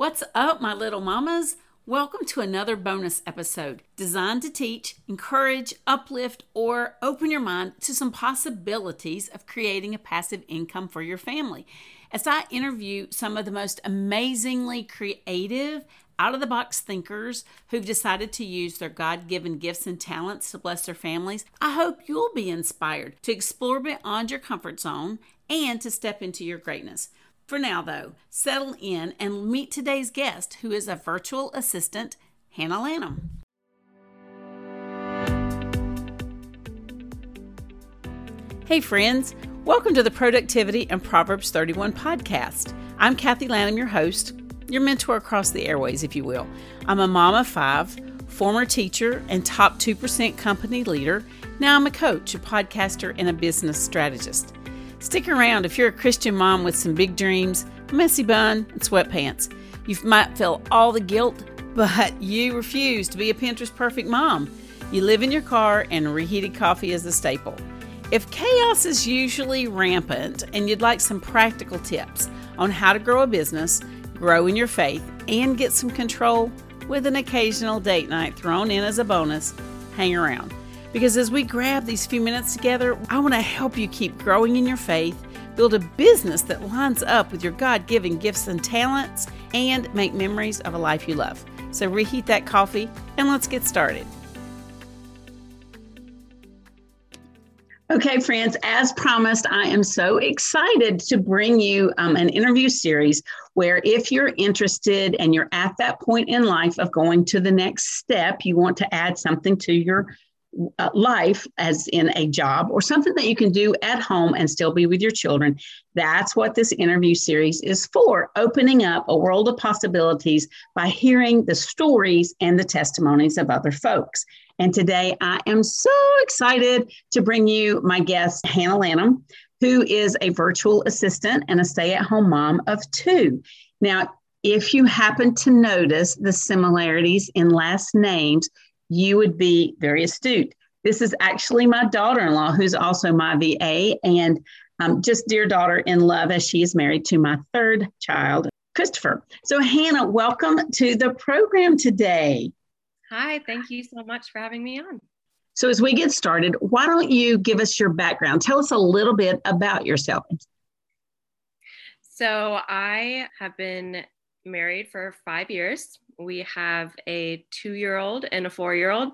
What's up, my little mamas? Welcome to another bonus episode designed to teach, encourage, uplift, or open your mind to some possibilities of creating a passive income for your family. As I interview some of the most amazingly creative, out of the box thinkers who've decided to use their God given gifts and talents to bless their families, I hope you'll be inspired to explore beyond your comfort zone and to step into your greatness. For now, though, settle in and meet today's guest, who is a virtual assistant, Hannah Lanham. Hey, friends, welcome to the Productivity and Proverbs 31 podcast. I'm Kathy Lanham, your host, your mentor across the airways, if you will. I'm a mom of five, former teacher, and top 2% company leader. Now I'm a coach, a podcaster, and a business strategist. Stick around if you're a Christian mom with some big dreams, messy bun, and sweatpants. You might feel all the guilt, but you refuse to be a Pinterest perfect mom. You live in your car, and reheated coffee is a staple. If chaos is usually rampant and you'd like some practical tips on how to grow a business, grow in your faith, and get some control with an occasional date night thrown in as a bonus, hang around. Because as we grab these few minutes together, I want to help you keep growing in your faith, build a business that lines up with your God given gifts and talents, and make memories of a life you love. So reheat that coffee and let's get started. Okay, friends, as promised, I am so excited to bring you um, an interview series where, if you're interested and you're at that point in life of going to the next step, you want to add something to your uh, life, as in a job or something that you can do at home and still be with your children. That's what this interview series is for, opening up a world of possibilities by hearing the stories and the testimonies of other folks. And today I am so excited to bring you my guest, Hannah Lanham, who is a virtual assistant and a stay at home mom of two. Now, if you happen to notice the similarities in last names, you would be very astute. This is actually my daughter in law, who's also my VA, and um, just dear daughter in love as she is married to my third child, Christopher. So, Hannah, welcome to the program today. Hi, thank you so much for having me on. So, as we get started, why don't you give us your background? Tell us a little bit about yourself. So, I have been married for five years. We have a two year old and a four year old,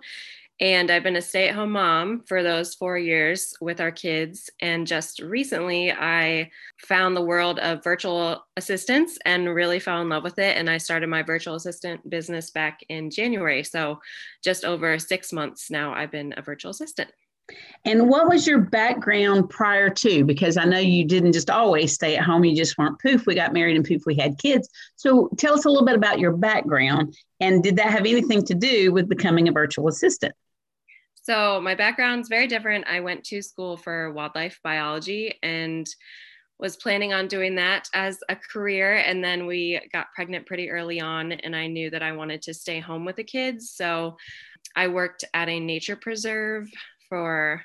and I've been a stay at home mom for those four years with our kids. And just recently, I found the world of virtual assistants and really fell in love with it. And I started my virtual assistant business back in January. So, just over six months now, I've been a virtual assistant. And what was your background prior to? Because I know you didn't just always stay at home, you just weren't poof, we got married and poof, we had kids. So tell us a little bit about your background. And did that have anything to do with becoming a virtual assistant? So my background's very different. I went to school for wildlife biology and was planning on doing that as a career and then we got pregnant pretty early on and I knew that I wanted to stay home with the kids. So I worked at a nature preserve for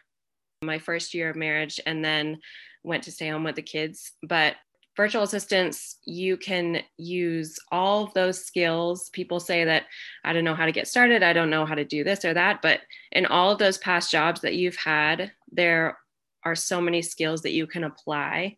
my first year of marriage and then went to stay home with the kids. But virtual assistants, you can use all of those skills. People say that I don't know how to get started, I don't know how to do this or that, but in all of those past jobs that you've had, there are so many skills that you can apply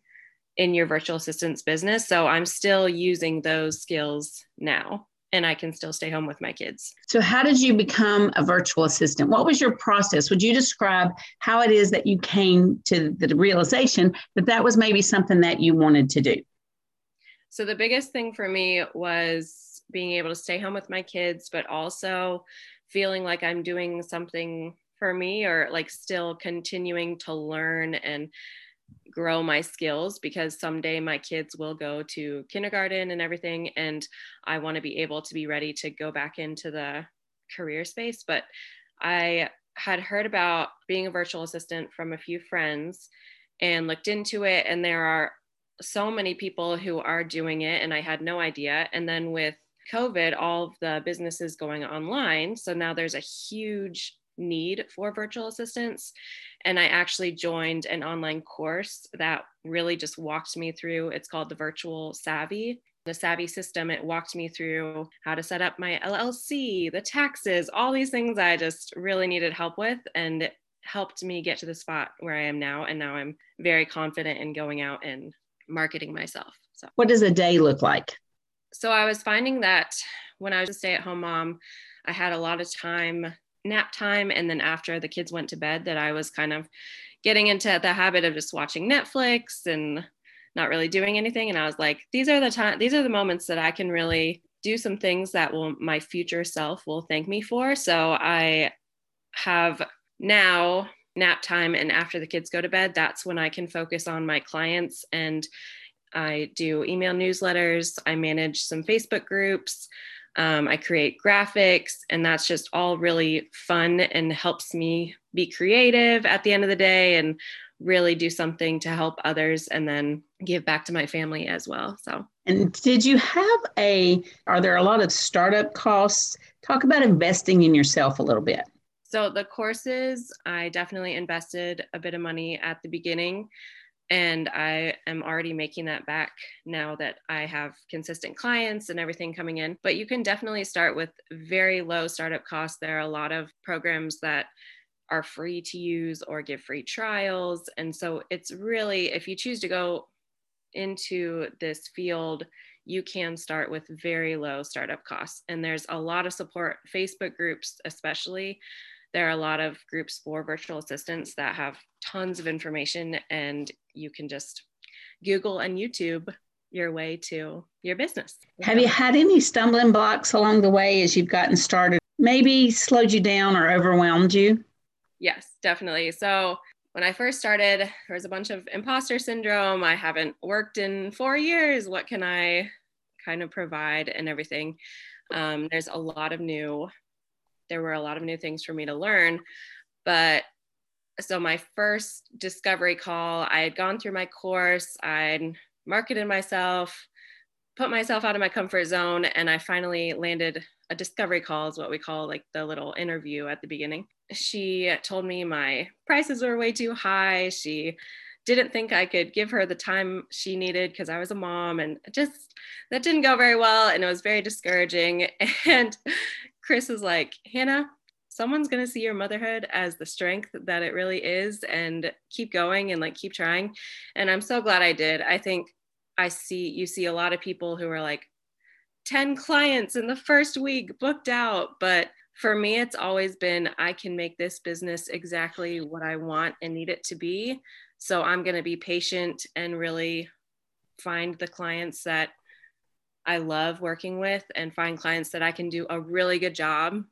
in your virtual assistants business. So I'm still using those skills now and I can still stay home with my kids. So, how did you become a virtual assistant? What was your process? Would you describe how it is that you came to the realization that that was maybe something that you wanted to do? So, the biggest thing for me was being able to stay home with my kids, but also feeling like I'm doing something for me or like still continuing to learn and grow my skills because someday my kids will go to kindergarten and everything and I want to be able to be ready to go back into the career space. But I had heard about being a virtual assistant from a few friends and looked into it and there are so many people who are doing it and I had no idea. And then with COVID all of the businesses going online so now there's a huge need for virtual assistants. And I actually joined an online course that really just walked me through. It's called the Virtual Savvy. the Savvy system. It walked me through how to set up my LLC, the taxes, all these things I just really needed help with. And it helped me get to the spot where I am now. And now I'm very confident in going out and marketing myself. So, what does a day look like? So, I was finding that when I was a stay at home mom, I had a lot of time, nap time. And then after the kids went to bed, that I was kind of getting into the habit of just watching Netflix and not really doing anything. And I was like, these are the time, these are the moments that I can really do some things that will my future self will thank me for. So I have now nap time and after the kids go to bed, that's when I can focus on my clients and I do email newsletters, I manage some Facebook groups, um, I create graphics, and that's just all really fun and helps me be creative at the end of the day and really do something to help others and then give back to my family as well. So, and did you have a, are there a lot of startup costs? Talk about investing in yourself a little bit. So, the courses, I definitely invested a bit of money at the beginning and I am already making that back now that I have consistent clients and everything coming in. But you can definitely start with very low startup costs. There are a lot of programs that are free to use or give free trials. And so it's really, if you choose to go into this field, you can start with very low startup costs. And there's a lot of support, Facebook groups, especially there are a lot of groups for virtual assistants that have tons of information and you can just google and youtube your way to your business. Have you had any stumbling blocks along the way as you've gotten started? Maybe slowed you down or overwhelmed you? Yes definitely. So when i first started there was a bunch of imposter syndrome. I haven't worked in four years. What can i kind of provide and everything? Um, there's a lot of new there were a lot of new things for me to learn. But so my first discovery call, I had gone through my course, I'd marketed myself, put myself out of my comfort zone, and I finally landed a discovery call, is what we call like the little interview at the beginning. She told me my prices were way too high. She didn't think I could give her the time she needed because I was a mom and just that didn't go very well and it was very discouraging. And Chris is like, Hannah, someone's going to see your motherhood as the strength that it really is and keep going and like keep trying. And I'm so glad I did. I think I see, you see a lot of people who are like 10 clients in the first week booked out. But for me, it's always been I can make this business exactly what I want and need it to be. So I'm going to be patient and really find the clients that I love working with and find clients that I can do a really good job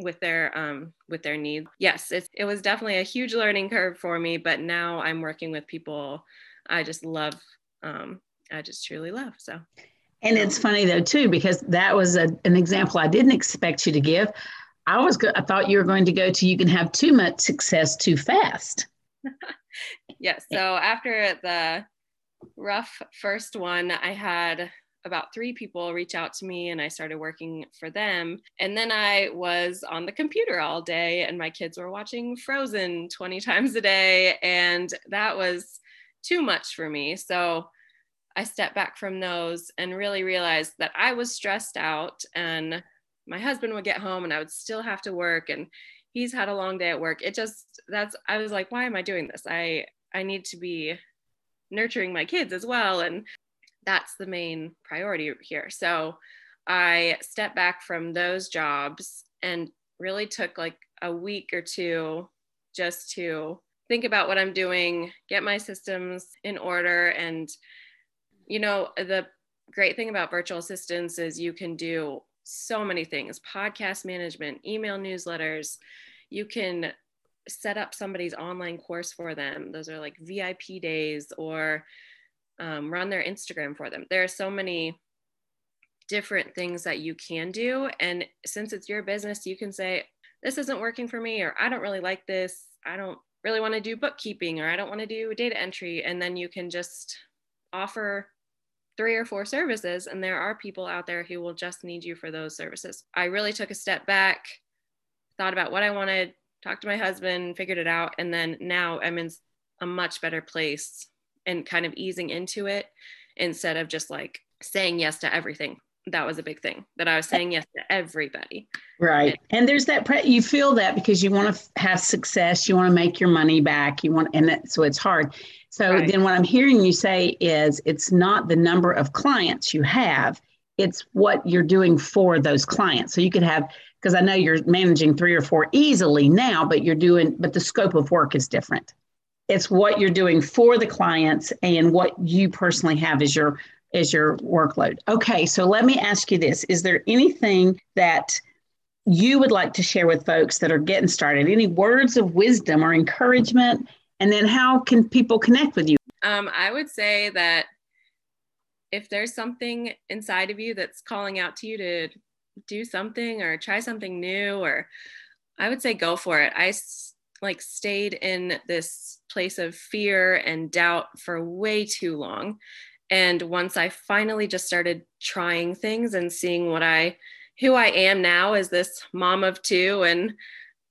with their um, with their needs. Yes, it, it was definitely a huge learning curve for me, but now I'm working with people I just love. Um, I just truly love. So. And it's funny though too because that was a, an example I didn't expect you to give. I was go- I thought you were going to go to you can have too much success too fast. yes. So after the rough first one, I had about three people reach out to me and I started working for them. And then I was on the computer all day and my kids were watching Frozen 20 times a day. And that was too much for me. So I stepped back from those and really realized that I was stressed out and my husband would get home and I would still have to work and he's had a long day at work. It just that's I was like why am I doing this? I I need to be nurturing my kids as well and that's the main priority here. So I stepped back from those jobs and really took like a week or two just to think about what I'm doing, get my systems in order. And, you know, the great thing about virtual assistants is you can do so many things podcast management, email newsletters. You can set up somebody's online course for them. Those are like VIP days or um, run their Instagram for them. There are so many different things that you can do. And since it's your business, you can say, this isn't working for me, or I don't really like this. I don't really want to do bookkeeping, or I don't want to do data entry. And then you can just offer three or four services. And there are people out there who will just need you for those services. I really took a step back, thought about what I wanted, talked to my husband, figured it out. And then now I'm in a much better place and kind of easing into it instead of just like saying yes to everything that was a big thing that I was saying yes to everybody. Right. And there's that pre- you feel that because you want to f- have success, you want to make your money back, you want and that, so it's hard. So right. then what I'm hearing you say is it's not the number of clients you have, it's what you're doing for those clients. So you could have because I know you're managing 3 or 4 easily now, but you're doing but the scope of work is different. It's what you're doing for the clients and what you personally have as your is your workload. Okay, so let me ask you this Is there anything that you would like to share with folks that are getting started? Any words of wisdom or encouragement? And then how can people connect with you? Um, I would say that if there's something inside of you that's calling out to you to do something or try something new, or I would say go for it. I like stayed in this place of fear and doubt for way too long and once I finally just started trying things and seeing what I, who I am now as this mom of two, and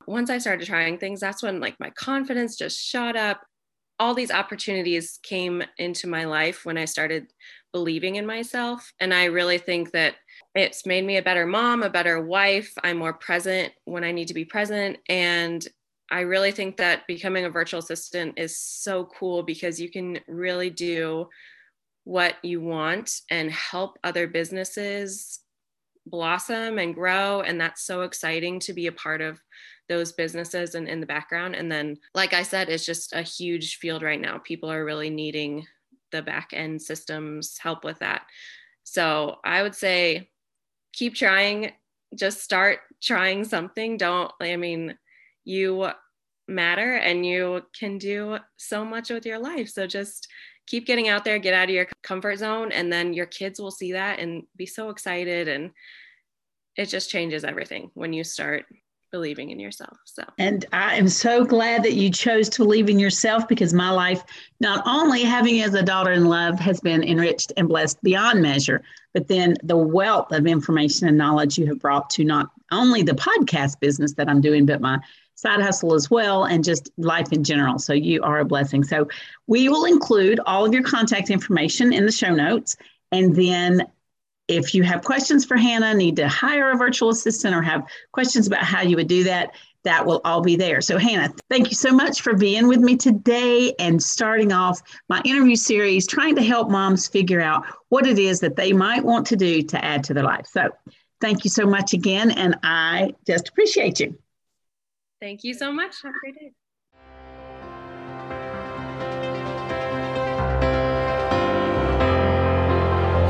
once I started trying things, that's when like my confidence just shot up. All these opportunities came into my life when I started believing in myself. And I really think that it's made me a better mom, a better wife. I'm more present when I need to be present. And I really think that becoming a virtual assistant is so cool because you can really do what you want and help other businesses blossom and grow. And that's so exciting to be a part of those businesses and in the background. And then like i said it's just a huge field right now. People are really needing the back end systems help with that. So i would say keep trying. Just start trying something. Don't i mean you matter and you can do so much with your life so just keep getting out there, get out of your comfort zone, and then your kids will see that and be so excited. And it just changes everything when you start believing in yourself. So, and I am so glad that you chose to believe in yourself because my life, not only having as a daughter in love, has been enriched and blessed beyond measure, but then the wealth of information and knowledge you have brought to not only the podcast business that I'm doing, but my side hustle as well, and just life in general. So you are a blessing. So we will include all of your contact information in the show notes. And then if you have questions for Hannah, need to hire a virtual assistant, or have questions about how you would do that, that will all be there. So, Hannah, thank you so much for being with me today and starting off my interview series, trying to help moms figure out what it is that they might want to do to add to their life. So, thank you so much again, and I just appreciate you. Thank you so much. Have a great day.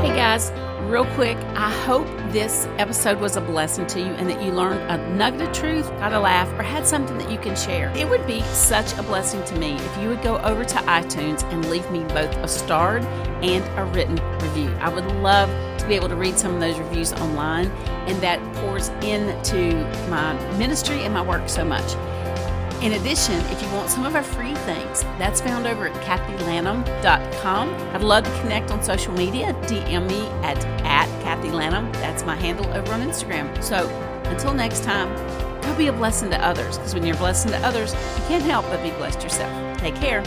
Hey guys, real quick, I hope this episode was a blessing to you and that you learned a nugget of truth, got a laugh, or had something that you can share. It would be such a blessing to me if you would go over to iTunes and leave me both a starred and a written review. I would love to be able to read some of those reviews online, and that pours into my ministry and my work so much. In addition, if you want some of our free things, that's found over at kathylanham.com. I'd love to connect on social media. DM me at, at Kathy Lanham. That's my handle over on Instagram. So until next time, go be a blessing to others because when you're a blessing to others, you can't help but be blessed yourself. Take care.